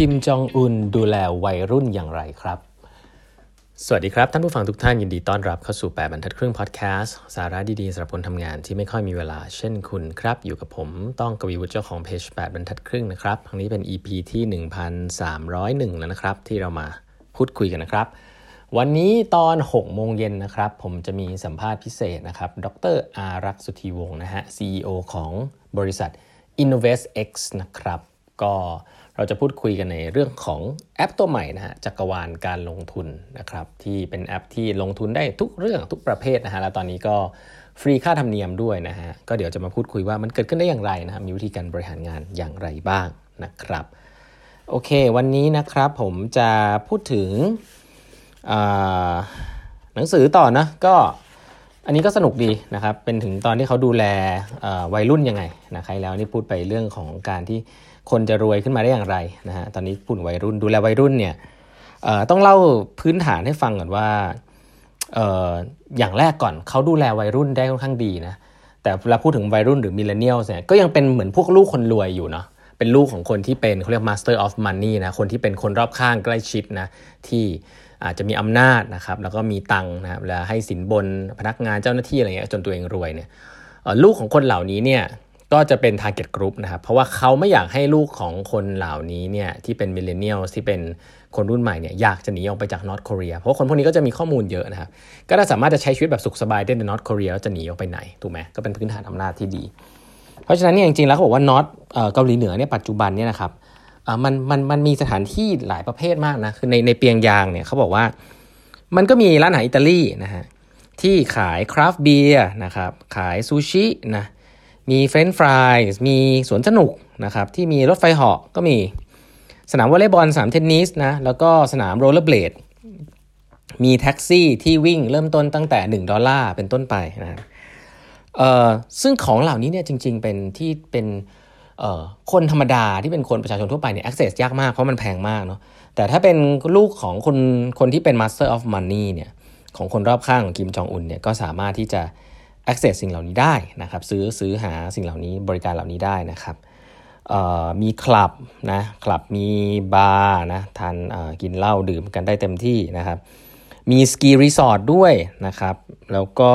คิมจองอุนดูแลวัยรุ่นอย่างไรครับ สวัสดีครับ ท่านผู้ฟังทุกท่านยินดีต้อนรับเข้าสู่ 8บรรทัดครึ่งพอดแคสต์สาระดีๆสำหรับคนทำงานที่ไม่ค่อยมีเวลาเช่นคุณครับ อยู่กับผมต้องกวีวุฒิเจ้าของเพจ8บรรทัดครึ่งนะครับครั้งนี้เป็น EP ที่ 1301 แล้วนะครับ ที่เรามาพูดคุยกันนะครับ วันนี้ตอน 6 โมงเย็นนะครับ ผมจะมีสัมภาษณ์พิเศษนะครับ ดรอารักษ์สุธีวงศ์นะฮะ CEO ของบริษัท Innovest X นะครับ ก็เราจะพูดคุยกันในเรื่องของแอปตัวใหม่นะฮะจักรวาลการลงทุนนะครับที่เป็นแอปที่ลงทุนได้ทุกเรื่องทุกประเภทนะฮะแล้วตอนนี้ก็ฟรีค่าธรรมเนียมด้วยนะฮะก็เดี๋ยวจะมาพูดคุยว่ามันเกิดขึ้นได้อย่างไรนะครับมีวิธีการบริหารงานอย่างไรบ้างนะครับโอเค วันนี้นะครับผมจะพูดถึงหนังสือต่อนะก็อันนี้ก็สนุกดีนะครับเป็นถึงตอนที่เขาดูแลวัยรุ่นยังไงนะใครแล้วนี่พูดไปเรื่องของการที่ คนจะรวยขึ้นมาได้อย่างไรนะฮะตอนนี้พูดวัยรุ่นดูแลวัยรุ่นเนี่ยต้องเล่าพื้นฐานให้ฟังก่อนว่าอออย่างแรกก่อนเขาดูแลวัยรุ่นได้ค่อนข้างดีนะแต่เวลาพูดถึงวัยรุ่นหรือ millennial เนี่ยก็ยังเป็นเหมือนพวกลูกคนรวยอยู่เนาะเป็นลูกของคนที่เป็นเขาเรียก master of money นะคนที่เป็นคนรอบข้างใกล้ชิดนะที่อาจจะมีอำนาจนะครับแล้วก็มีตังค์นะครับแล้วให้สินบนพนักงานเจ้าหน้าที่อะไรเงี้ยจนตัวเองรวยเนี่ยลูกของคนเหล่านี้เนี่ย ก็จะเป็น target group นะครับ เพราะว่าเขาไม่อยากให้ลูกของคนเหล่านี้เนี่ยที่เป็น millennial ที่เป็นคนรุ่นใหม่เนี่ยอยากจะหนีออกไปจาก North เกาหลีเพราะคนพวกนี้ก็จะมีข้อมูลเยอะนะครับ ก็จะสามารถจะใช้ชีวิตแบบสุขสบายได้ใน North เกาหลีแล้วจะหนีออกไปไหนถูกไหมก็เป็นพื้นฐานอำนาจที่ดี เพราะฉะนั้นเนี่ยจริงๆแล้วเขาบอกว่า North เกาหลีเหนือเนี่ยปัจจุบันเนี่ยนะครับมันมันมันมีสถานที่หลายประเภทมากนะคือในในเปียงยางเนี่ยเขาบอกว่า มันก็มีร้านอาหารอิตาลีนะฮะที่ขาย craft beer นะครับขายซูชินะ มี french fries มีสวนสนุกนะครับที่มีรถไฟเหาะก็มีสนามวอลเลย์บอลสนามเทนนิสนะแล้วก็สนามโรลเลอร์เบลดมีแท็กซี่ที่วิ่งเริ่มต้นตั้งแต่ 1 ดอลลาร์เป็นต้นไปนะเออซึ่งของเหล่านี้เนี่ยจริง ๆ เป็นที่เป็นเออคนธรรมดาที่เป็นคนประชาชนทั่วไปเนี่ย access ยากมากเพราะมันแพงมากเนาะแต่ถ้าเป็นลูกของคนคนที่เป็น master of money เนี่ยของคนรอบข้างของกิมจองอุนเนี่ยก็สามารถที่จะ access สิ่งเหล่านี้ได้นะครับ ซื้อซื้อหาสิ่งเหล่านี้บริการเหล่านี้ได้นะครับมีคลับนะคลับมีบาร์นะทานกินเหล้าดื่มกันได้เต็มที่นะครับมีสกีรีสอร์ทด้วยนะครับ แล้วก็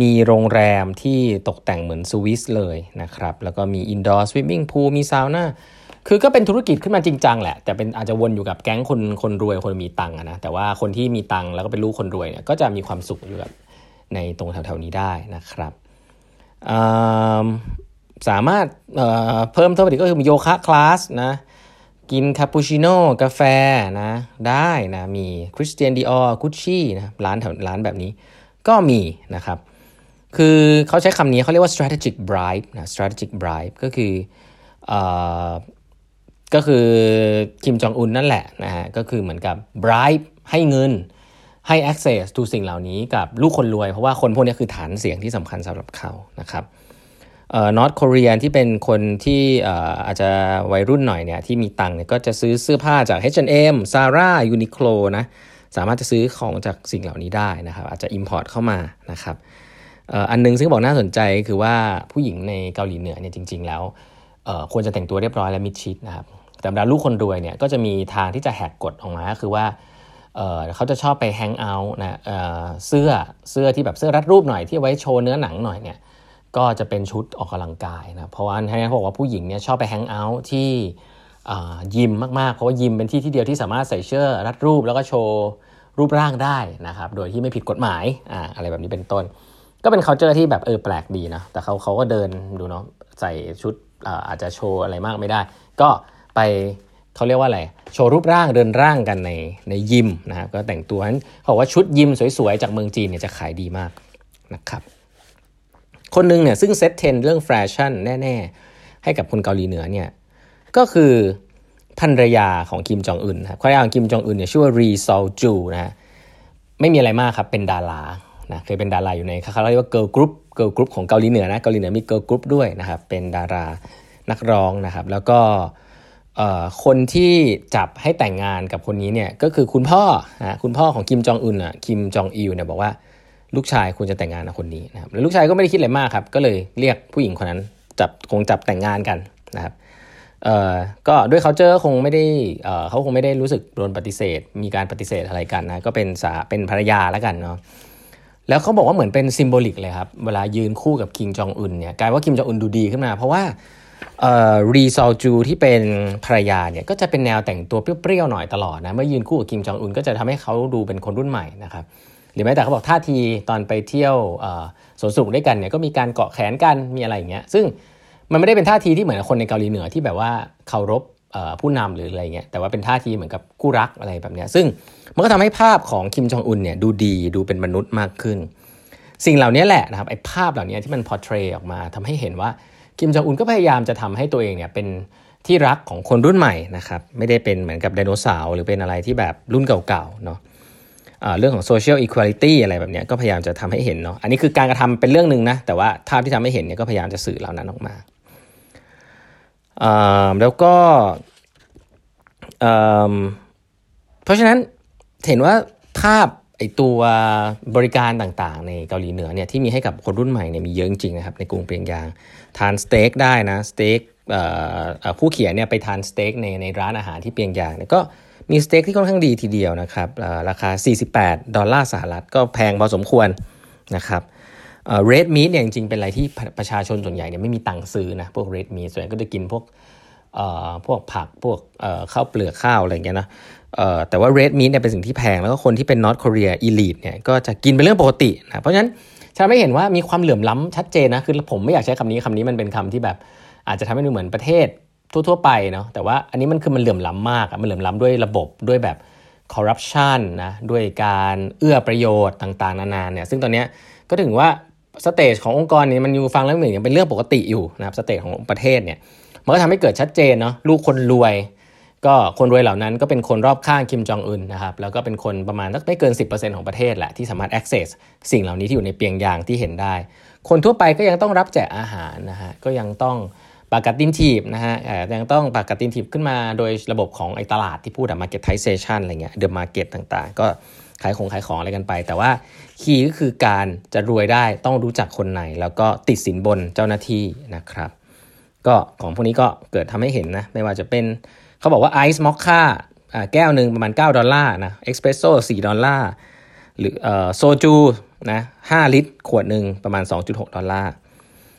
มีโรงแรมที่ตกแต่งเหมือนสวิสเลยนะครับ แล้วก็มี indoor swimming pool มีซาวน่าคือก็เป็นธุรกิจขึ้นมาจริงจังแหละ แต่เป็นอาจจะวนอยู่กับแก๊งคนคนรวยคนมีตังค์นะแต่ว่าคนที่มีตังค์แล้วก็เป็นลูกคนรวยเนี่ยก็จะมีความสุขอยู่กับ ในตรงแถวๆนี้ได้นะครับสามารถเพิ่มเท่าไหร่ก็คือโยคะคลาสนะกินคาปูชิโน่กาแฟนะได้นะมีคริสเตียนดีออร์กุชชี่นะร้านแถวร้านแบบนี้ก็มีนะครับ คือเขาใช้คำนี้เขาเรียกว่า strategic bribe นะ strategic bribe ก็คืออก็คือคิมจองอุนนั่นแหละนะฮะก็คือเหมือนกับ bribe ให้เงิน ให้ access to สิ่งเหล่านี้กับลูกคนรวย เพราะว่าคนพวกนี้คือฐานเสียงที่สำคัญสำหรับเขานะครับเอ่อนอตเกาหลีที่เป็นคนที่อาจจะวัยรุ่นหน่อยเนี่ยที่มีตังค์เนี่ยก็จะซื้อเสื้อผ้าจาก H&M Zara Uniqlo นะสามารถจะซื้อของจากสิ่งเหล่านี้ได้นะครับ อาจจะ import เข้ามานะครับอันนึงซึ่งบอกน่าสนใจคือว่าผู้หญิงในเกาหลีเหนือเนี่ยจริง ๆ แล้วควรจะแต่งตัวเรียบร้อยและมิดชิดนะครับแต่บรรดาลูกคนรวยเนี่ยก็จะมีทางที่จะแหกกฎออกมาคือว่า เขาจะชอบไปแฮงเอาท์นะเเสื้อเสื้อที่แบบเสื้อรัดรูปหน่อยที่ไว้โชว์เนื้อหนังหน่อยเนี่ยก็จะเป็นชุดออกกำลังกายนะเพราะว่าให้เขาบอกว่าผู้หญิงเนี่ยชอบไปแฮงเอาท์ที่ยิมมากๆ เพราะว่ายิมเป็นที่ที่เดียวที่สามารถใส่เสื้อรัดรูปแล้วก็โชว์รูปร่างได้นะครับโดยที่ไม่ผิดกฎหมายอ่าอะไรแบบนี้เป็นต้น ก็เป็น culture ที่แบบเออแปลกดีนะแต่เขาเขาก็เดินดูเนาะใส่ชุดอาจจะโชว์อะไรมากไม่ได้ ก็ไป เขาเรียกว่าอะไร โชว์รูปร่างเดินร่างกันในในยิมนะครับก็แต่งตัวนั้นเขาบอกว่าชุดยิมสวยๆ จากเมืองจีนเนี่ยจะขายดีมากนะครับ คนหนึ่งเนี่ยซึ่ง set trend เรื่องแฟชั่นแน่ ๆ ให้กับคนเกาหลีเหนือเนี่ยก็คือภรรยาของคิมจองอึนครับภรรยาของคิมจองอึนเนี่ยชื่อว่ารีซอลจูนะไม่มีอะไรมากครับเป็นดารานะเคยเป็นดาราอยู่ในเขาเรียกว่า girl group girl group ของเกาหลีเหนือนะเกาหลีเหนือมี girl group ด้วยนะครับเป็นดารานักร้องนะครับ แล้วก็ คนที่จับให้แต่งงานกับคนนี้เนี่ยก็คือคุณพ่อนะคุณพ่อของคิมจองอึนอะคิมจองอิลเนี่ยบอกว่าลูกชายควรจะแต่งงานกับคนนี้นะครับแล้วลูกชายก็ไม่ได้คิดอะไรมากครับ ก็เลยเรียกผู้หญิงคนนั้นจับคงจับแต่งงานกันนะครับเอ่อก็ด้วยเขาเจอคงไม่ได้เอ่อเขาคงไม่ได้รู้สึกโดนปฏิเสธ มีการปฏิเสธอะไรกันนะก็เป็นสาเป็นภรรยาแล้วกันเนาะแล้วเขาบอกว่าเหมือนเป็น symbolic เลยครับ เวลายืนคู่กับคิมจองอึนเนี่ยกลายว่าคิมจองอึนดูดีขึ้นมา เพราะว่า รีซอลจูที่เป็นภรรยาเนี่ยก็จะเป็นแนวแต่งตัวเปรี้ยวๆหน่อยตลอดนะเมื่อยืนคู่กับคิมจองอึนก็จะทำให้เขาดูเป็นคนรุ่นใหม่นะครับหรือแม้แต่เขาบอกท่าทีตอนไปเที่ยวสวนสุขด้วยกันเนี่ยก็มีการเกาะแขนกันมีอะไรอย่างเงี้ยซึ่งมันไม่ได้เป็นท่าทีที่เหมือนคนในเกาหลีเหนือที่แบบว่าเคารพผู้นำหรืออะไรเงี้ยแต่ว่าเป็นท่าทีเหมือนกับคู่รักอะไรแบบเนี้ยซึ่งมันก็ทำให้ภาพของคิมจองอุนเนี่ยดูดีดูเป็นมนุษย์มากขึ้น สิ่งเหล่านี้แหละนะครับไอ้ภาพเหล่านี้ที่มันพอเทรออกมาทำให้เห็นว่า คิมจองอุนก็พยายามจะทำให้ตัวเองเนี่ยเป็นที่รักของคนรุ่นใหม่นะครับไม่ได้เป็นเหมือนกับไดโนเสาร์หรือเป็นอะไรที่แบบรุ่นเก่าๆเนาะเรื่องของ social equality อะไรแบบนี้ก็พยายามจะทำให้เห็นเนาะอันนี้คือการกระทำเป็นเรื่องหนึ่งนะ แต่ว่าภาพที่ทำให้เห็นเนี่ยก็พยายามจะสื่อเหล่านั้นออกมา แล้วก็ เพราะฉะนั้นเห็นว่าภาพ ไอตัวบริการต่างๆ ในเกาหลีเหนือเนี่ยที่มีให้กับคนรุ่นใหม่เนี่ยมีเยอะจริงๆนะครับในกรุงเปียงยางทานสเต็กได้นะสเต็กผู้เขียนเนี่ยไปทานสเต็กในในร้านอาหารที่เปียงยางเนี่ยก็มีสเต็กที่ค่อนข้างดีทีเดียวนะครับราคา 48 ดอลลาร์สหรัฐก็แพงพอสมควรนะครับ red meat เนี่ยจริงๆ เป็นอะไรที่ประชาชนส่วนใหญ่เนี่ยไม่มีตังค์ซื้อนะพวก red meat ส่วนใหญ่ก็จะกินพวกพวกผักพวกข้าวเปลือกข้าวอะไรเงี้ยนะ แต่ว่า red meat เนี่ยเป็นสิ่งที่แพง แล้วก็คนที่เป็น North เกาหลี elite เนี่ยก็จะกินเป็นเรื่องปกตินะเพราะฉะนั้นฉะนั้นเห็นว่ามีความเหลื่อมล้ำชัดเจนนะคือผมไม่อยากใช้คำนี้คำนี้มันเป็นคำที่แบบ อาจจะทำให้ดูเหมือนประเทศทั่วๆไปเนาะแต่ว่าอันนี้มันคือมันเหลื่อมล้ำมากมันเหลื่อมล้ำด้วยระบบด้วยแบบคอร์รัปชันนะด้วยการเอื้อประโยชน์ต่างๆ นานาเนี่ยซึ่งตอนนี้ก็ถึงว่า stage ขององค์กรนี้มันอยู่ฟังแล้วเหมือนเป็นเรื่องปกติอยู่นะครับ stage ของประเทศเนี่ยมันก็ทำให้เกิดชัดเจนเนาะลูกคนรวย ก็คนรวยเหล่านั้นก็เป็นคนรอบข้างคิมจองอึนนะครับแล้วก็เป็นคนประมาณไม่เกิน 10%ของประเทศแหละที่สามารถ access สิ่งเหล่านี้ที่อยู่ในเปียงยางที่เห็นได้ คนทั่วไปก็ยังต้องรับแจกอาหารนะฮะก็ยังต้องปากกัดตีนถีบนะฮะยังต้องปากกัดตีนถีบขึ้นมาโดยระบบของไอ้ตลาดที่พูดอะ marketization อะไรเงี้ย the market ต่างๆ ก็ขายของขายของอะไรกันไป แต่ว่า key ก็คือการจะรวยได้ต้องรู้จักคนไหนแล้วก็ติดสินบนเจ้าหน้าที่นะครับ ก็ของพวกนี้ก็เกิดทำให้เห็นนะไม่ว่าจะเป็น เขาบอกว่าไอซ์มอคค่าแก้วหนึ่งประมาณ 9 ดอลลาร์นะเอ็กซ์เพรสโซ่4ดอลลาร์หรือโซจูนะ5ลิตร ขวดหนึ่งประมาณ 2.6 ดอลลาร์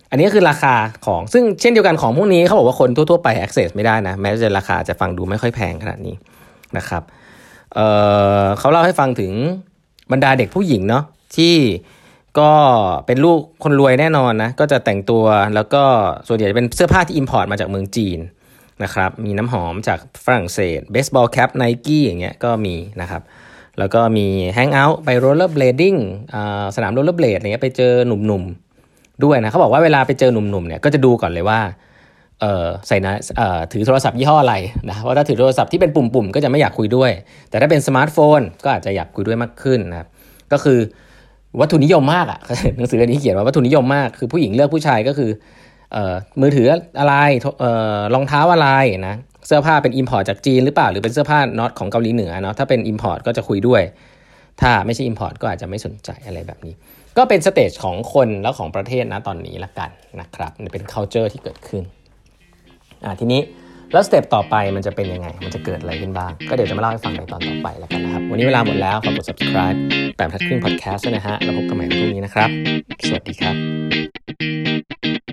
อันนี้คือราคาของซึ่งเช่นเดียวกันของพวกนี้เขาบอกว่าคนทั่ว ๆ ไป access ไม่ได้นะ แม้จะราคาจะฟังดูไม่ค่อยแพงขนาดนี้นะครับเขาเล่าให้ฟังถึงบรรดาเด็กผู้หญิงเนาะที่ก็เป็นลูกคนรวยแน่นอนนะ ก็จะแต่งตัวแล้วก็ส่วนใหญ่จะเป็นเสื้อผ้าที่ import มาจากเมืองจีน นะครับมีน้ำหอมจากฝรั่งเศส baseball cap Nike อย่างเงี้ยก็มีนะครับแล้วก็มี hang out ไป rollerblading สนามโรลเลอร์เบลดอะไรเงี้ยไปเจอหนุ่มๆด้วยนะเขาบอกว่าเวลาไปเจอหนุ่มๆเนี่ยก็จะดูก่อนเลยว่าเออใส่นะเอ่อถือโทรศัพท์ยี่ห้ออะไรนะเพราะถ้าถือโทรศัพท์ที่เป็นปุ่มๆ ก็จะไม่อยากคุยด้วย แต่ถ้าเป็นสมาร์ทโฟน ก็อาจจะอยากคุยด้วยมากขึ้นนะครับก็คือวัตถุนิยมมากอะ่ะหนังสือเล่มนี้เขียนว่าวัตถุนิยมมากคือผู้หญิงเลือกผู้ชายก็คือ มือถืออะไรเอ่อรองเท้าอะไรนะเสื้อผ้าเป็น import จากจีนหรือเปล่า หรือเป็นเสื้อผ้าน็อตของเกาหลีเหนือเนาะถ้าเป็น import ก็จะคุยด้วย ถ้าไม่ใช่ import ก็อาจจะไม่สนใจอะไรแบบนี้ ก็เป็น stage ของคนแล้วของประเทศนะตอนนี้ละกันนะครับเป็น culture ที่เกิดขึ้นอ่าทีนี้แล้ว step ต่อไปมันจะเป็นยังไง มันจะเกิดอะไรขึ้นบ้าง ก็เดี๋ยวจะมาเล่าให้ฟังในตอนต่อไปแล้วกันนะครับ วันนี้เวลาหมดแล้ว ฝากกด subscribe แปดบรรทัดครึ่ง podcast ด้วยนะฮะ แล้วพบกันใหม่พรุ่งนี้นะครับ สวัสดีครับ